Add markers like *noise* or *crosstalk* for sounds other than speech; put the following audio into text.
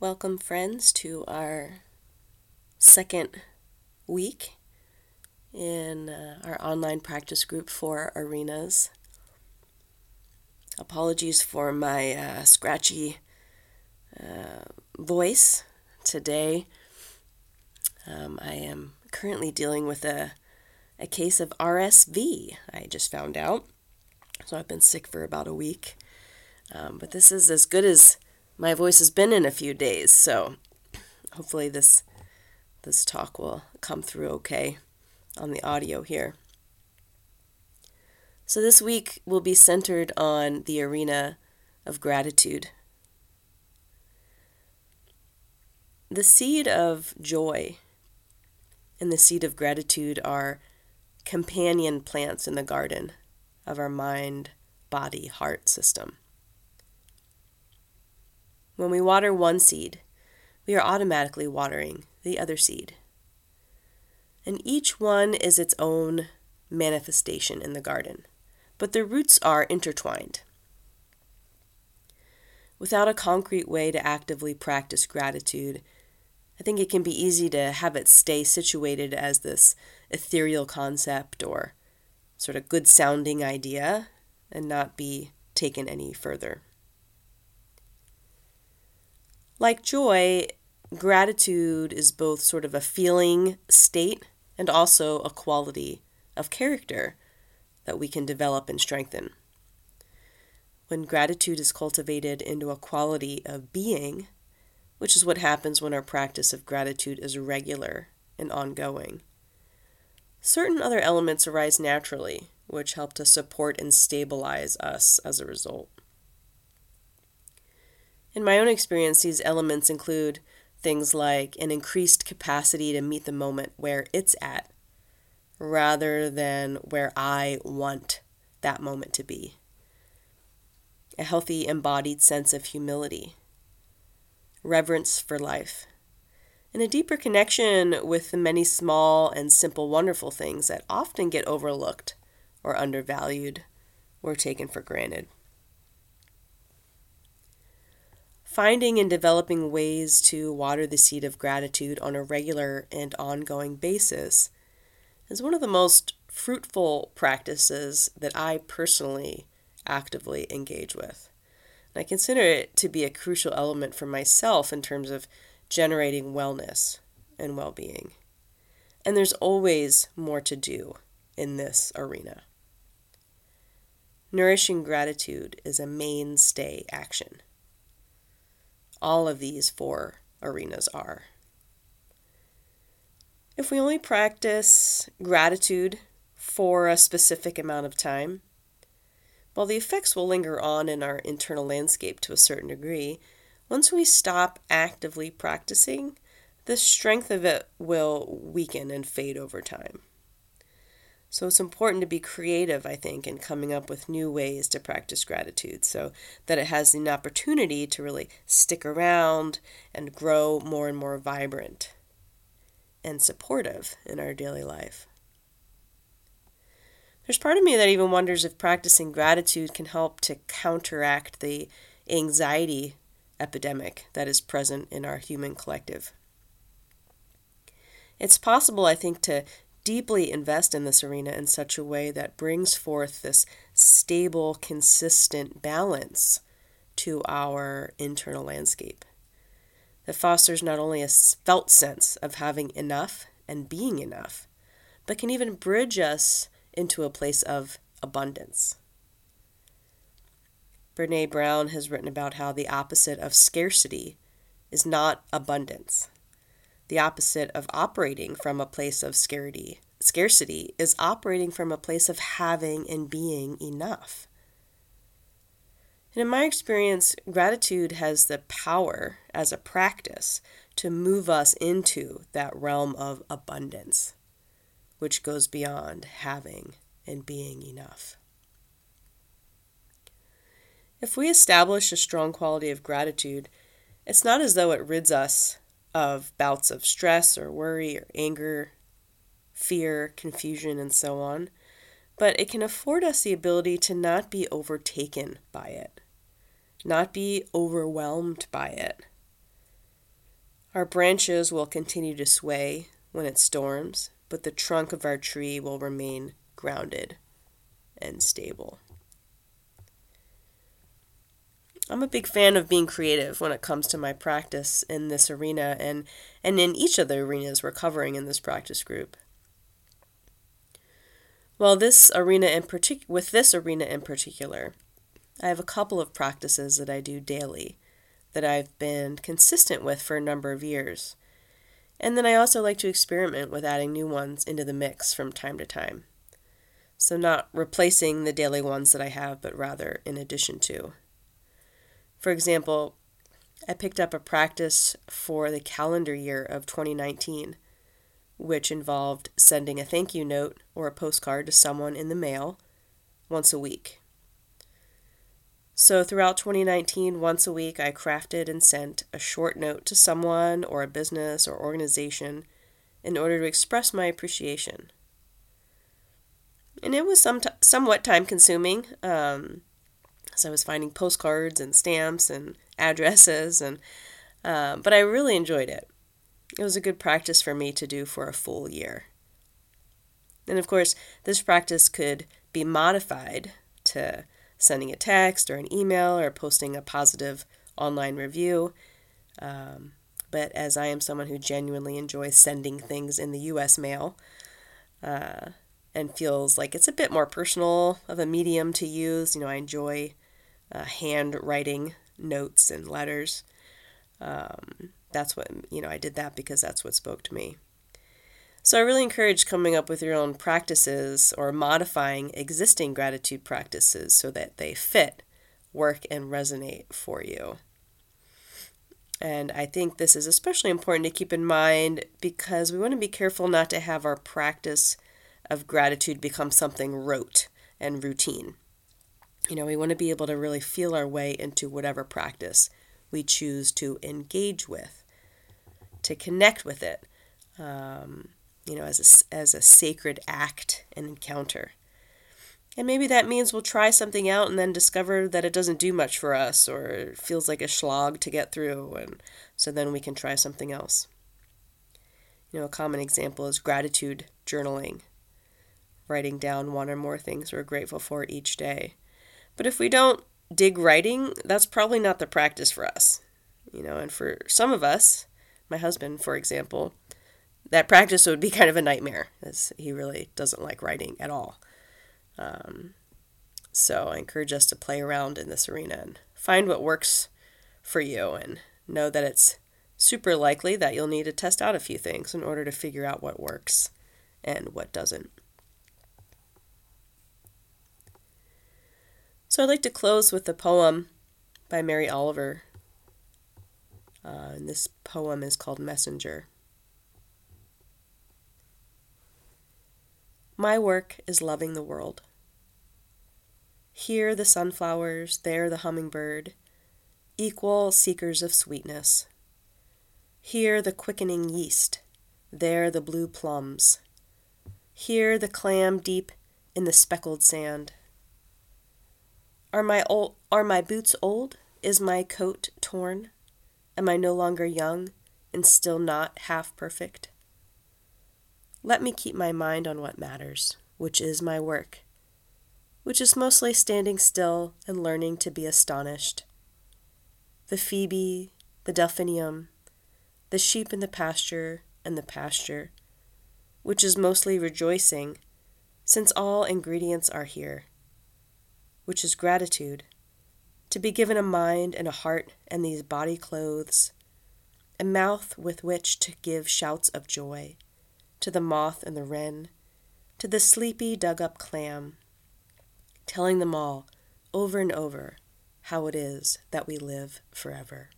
Welcome, friends, to our second week in uh, our online practice group Four Arenas. Apologies for my uh, scratchy uh, voice today. Um, I am currently dealing with a, a case of RSV, I just found out. So I've been sick for about a week. Um, but this is as good as my voice has been in a few days, so hopefully this this talk will come through okay on the audio here. So this week will be centered on the arena of gratitude. The seed of joy and the seed of gratitude are companion plants in the garden of our mind, body, heart system. When we water one seed, we are automatically watering the other seed. And each one is its own manifestation in the garden, but their roots are intertwined. Without a concrete way to actively practice gratitude, I think it can be easy to have it stay situated as this ethereal concept or sort of good sounding idea and not be taken any further. Like joy, gratitude is both sort of a feeling state and also a quality of character that we can develop and strengthen. When gratitude is cultivated into a quality of being, which is what happens when our practice of gratitude is regular and ongoing. Certain other elements arise naturally, which help to support and stabilize us as a result. In my own experience, these elements include things like an increased capacity to meet the moment where it's at, rather than where I want that moment to be, a healthy embodied sense of humility reverence for life, and a deeper connection with the many small and simple wonderful things that often get overlooked or undervalued or taken for granted. Finding and developing ways to water the seed of gratitude on a regular and ongoing basis is one of the most fruitful practices that I personally actively engage with. I consider it to be a crucial element for myself in terms of generating wellness and well being. And there's always more to do in this arena. Nourishing gratitude is a mainstay action. All of these four arenas are. If we only practice gratitude for a specific amount of time, while the effects will linger on in our internal landscape to a certain degree, once we stop actively practicing, the strength of it will weaken and fade over time. So it's important to be creative, I think, in coming up with new ways to practice gratitude so that it has an opportunity to really stick around and grow more and more vibrant and supportive in our daily life. There's part of me that even wonders if practicing gratitude can help to counteract the anxiety epidemic that is present in our human collective. It's possible, I think, to deeply invest in this arena in such a way that brings forth this stable, consistent balance to our internal landscape. That fosters not only a felt sense of having enough and being enough, but can even bridge us into a place of abundance. Brene Brown has written about how the opposite of scarcity is not abundance. The opposite of operating from a place of scarcity, scarcity is operating from a place of having and being enough. And in my experience, gratitude has the power as a practice to move us into that realm of abundance which goes beyond having and being enough. If we establish a strong quality of gratitude, it's not as though it rids us of bouts of stress or worry or anger, fear, confusion, and so on, but it can afford us the ability to not be overtaken by it, not be overwhelmed by it, Our branches will continue to sway when it storms, but the trunk of our tree will remain grounded and stable. I'm a big fan of being creative when it comes to my practice in this arena and, and in each of the arenas we're covering in this practice group. Well, this arena in partic- with this arena in particular, I have a couple of practices that I do daily that I've been consistent with for a number of years. And then I also like to experiment with adding new ones into the mix from time to time. So, not replacing the daily ones that I have, but rather in addition to. For example, I picked up a practice for the calendar year of 2019, which involved sending a thank you note or a postcard to someone in the mail once a week. So, throughout 2019, once a week, I crafted and sent a short note to someone or a business or organization in order to express my appreciation. And it was some t- somewhat time consuming. Um, so I was finding postcards and stamps and *laughs* addresses, and uh, but I really enjoyed it. It was a good practice for me to do for a full year. And of course, this practice could be modified to sending a text or an email or posting a positive online review. Um, but as I am someone who genuinely enjoys sending things in the US mail uh, and feels like it's a bit more personal of a medium to use, you know, I enjoy uh, handwriting notes and letters. Um, that's what, you know, I did that because that's what spoke to me. So I really encourage coming up with your own practices or modifying existing gratitude practices so that they fit, work, and resonate for you. And I think this is especially important to keep in mind because we want to be careful not to have our practice of gratitude become something rote and routine. You know, we want to be able to really feel our way into whatever practice we choose to engage with, to connect with it. Um, you know, as a, as a sacred act and encounter. And maybe that means we'll try something out and then discover that it doesn't do much for us or feels like a slog to get through, and so then we can try something else. You know, a common example is gratitude journaling, writing down one or more things we're grateful for each day. But if we don't dig writing, that's probably not the practice for us. You know, and for some of us, my husband, for example, that practice would be kind of a nightmare, as he really doesn't like writing at all. Um, so I encourage us to play around in this arena and find what works for you, and know that it's super likely that you'll need to test out a few things in order to figure out what works and what doesn't. So I'd like to close with a poem by Mary Oliver. Uh, and this poem is called Messenger. My work is loving the world. Here the sunflowers, there the hummingbird, equal seekers of sweetness. Here the quickening yeast, there the blue plums. Here the clam deep in the speckled sand. Are my, old, are my boots old? Is my coat torn? Am I no longer young and still not half perfect? Let me keep my mind on what matters, which is my work, which is mostly standing still and learning to be astonished. The phoebe, the delphinium, the sheep in the pasture, and the pasture, which is mostly rejoicing, since all ingredients are here, which is gratitude, to be given a mind and a heart and these body clothes, a mouth with which to give shouts of joy to the moth and the wren, to the sleepy dug up clam, telling them all over and over how it is that we live forever.